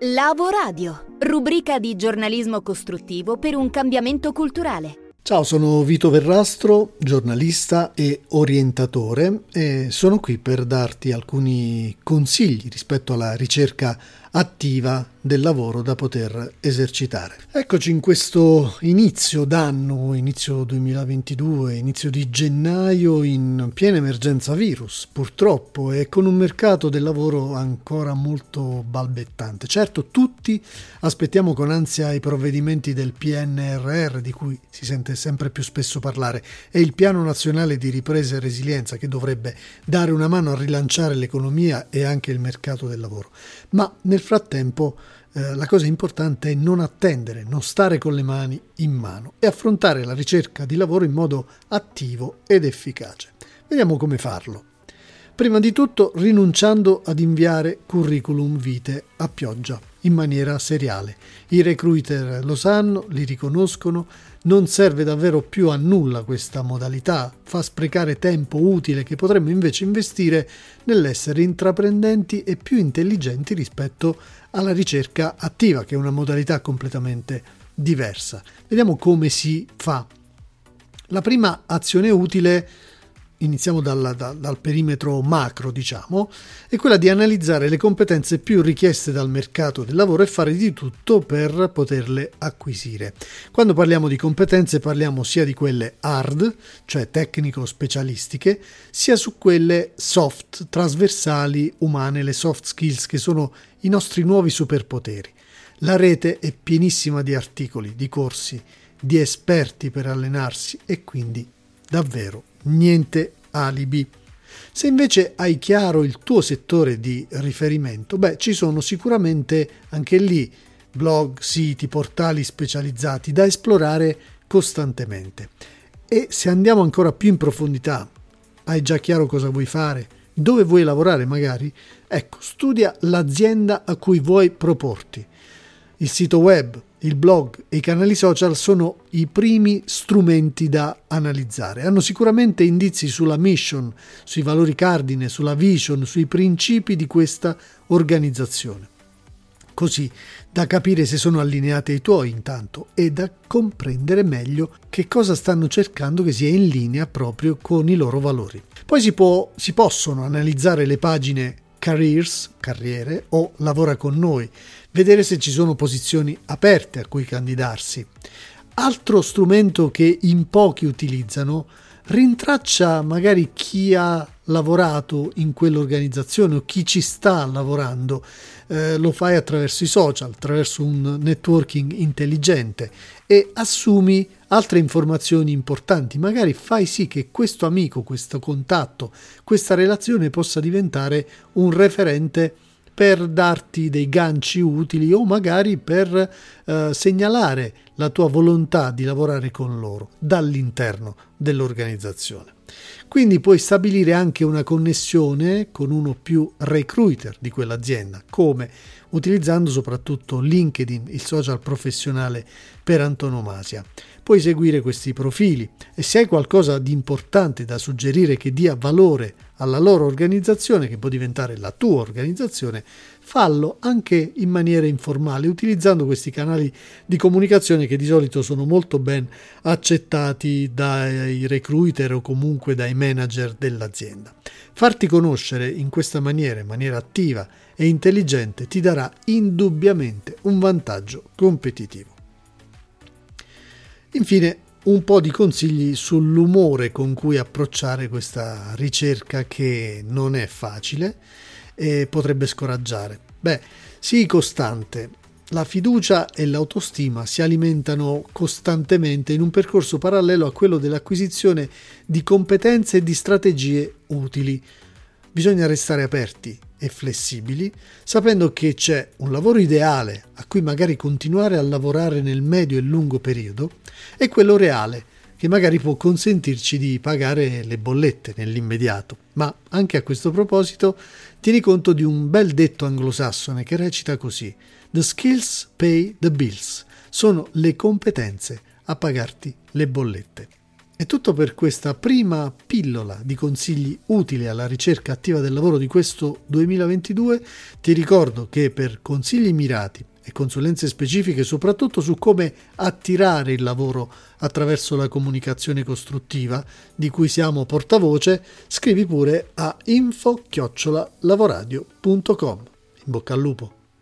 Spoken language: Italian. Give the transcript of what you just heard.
Lavoradio, rubrica di giornalismo costruttivo per un cambiamento culturale. Ciao, sono Vito Verrastro, giornalista e orientatore e sono qui per darti alcuni consigli rispetto alla ricerca attiva del lavoro da poter esercitare. Eccoci in questo inizio d'anno, inizio 2022, inizio di gennaio in piena emergenza virus, purtroppo, e con un mercato del lavoro ancora molto balbettante. Certo, tutti aspettiamo con ansia i provvedimenti del PNRR di cui si sente sempre più spesso parlare e il Piano Nazionale di Ripresa e Resilienza che dovrebbe dare una mano a rilanciare l'economia e anche il mercato del lavoro. Ma nel frattempo eh, la cosa importante è non attendere, non stare con le mani in mano e affrontare la ricerca di lavoro in modo attivo ed efficace. Vediamo come farlo. Prima di tutto rinunciando ad inviare curriculum vitae a pioggia in maniera seriale. I recruiter lo sanno, li riconoscono, non serve davvero più a nulla questa modalità, fa sprecare tempo utile che potremmo invece investire nell'essere intraprendenti e più intelligenti rispetto alla ricerca attiva, che è una modalità completamente diversa. Vediamo come si fa. La prima azione utile è iniziamo dal, dal, dal, perimetro macro, diciamo, è quella di analizzare le competenze più richieste dal mercato del lavoro e fare di tutto per poterle acquisire. Quando parliamo di competenze parliamo sia di quelle hard, cioè tecnico-specialistiche, sia su quelle soft, trasversali, umane, le soft skills che sono i nostri nuovi superpoteri. La rete è pienissima di articoli, di corsi, di esperti per allenarsi e quindi davvero niente alibi. Se invece hai chiaro il tuo settore di riferimento, beh, ci sono sicuramente anche lì blog, siti, portali specializzati da esplorare costantemente. E se andiamo ancora più in profondità, hai già chiaro cosa vuoi fare, dove vuoi lavorare magari? Ecco, studia l'azienda a cui vuoi proporti. Il sito web, il blog e i canali social sono i primi strumenti da analizzare. Hanno sicuramente indizi sulla mission, sui valori cardine, sulla vision, sui principi di questa organizzazione. Così da capire se sono allineati ai tuoi intanto e da comprendere meglio che cosa stanno cercando che sia in linea proprio con i loro valori. Poi si, può, si possono analizzare le pagine careers, carriere o lavora con noi, vedere se ci sono posizioni aperte a cui candidarsi. Altro strumento che in pochi utilizzano rintraccia magari chi ha lavorato in quell'organizzazione o chi ci sta lavorando. Eh, lo fai attraverso i social, attraverso un networking intelligente e assumi altre informazioni importanti. Magari fai sì che questo amico, questo contatto, questa relazione possa diventare un referente per darti dei ganci utili o magari per eh, segnalare la tua volontà di lavorare con loro dall'interno dell'organizzazione. Quindi puoi stabilire anche una connessione con uno o più recruiter di quell'azienda, come utilizzando soprattutto LinkedIn, il social professionale per antonomasia. Puoi seguire questi profili e se hai qualcosa di importante da suggerire che dia valore alla loro organizzazione, che può diventare la tua organizzazione, fallo anche in maniera informale, utilizzando questi canali di comunicazione che di solito sono molto ben accettati dai recruiter o comunque dai manager dell'azienda. Farti conoscere in questa maniera, in maniera attiva e intelligente, ti darà indubbiamente un vantaggio competitivo. Infine, un po' di consigli sull'umore con cui approcciare questa ricerca che non è facile e potrebbe scoraggiare. Beh, sii costante. La fiducia e l'autostima si alimentano costantemente in un percorso parallelo a quello dell'acquisizione di competenze e di strategie utili. Bisogna restare aperti e flessibili, sapendo che c'è un lavoro ideale a cui magari continuare a lavorare nel medio e lungo periodo e quello reale che magari può consentirci di pagare le bollette nell'immediato. Ma anche a questo proposito tieni conto di un bel detto anglosassone che recita così: The skills pay the bills. Sono le competenze a pagarti le bollette. È tutto per questa prima pillola di consigli utili alla ricerca attiva del lavoro di questo 2022. Ti ricordo che per consigli mirati e consulenze specifiche soprattutto su come attirare il lavoro attraverso la comunicazione costruttiva di cui siamo portavoce, scrivi pure a info-lavoradio.com. In bocca al lupo!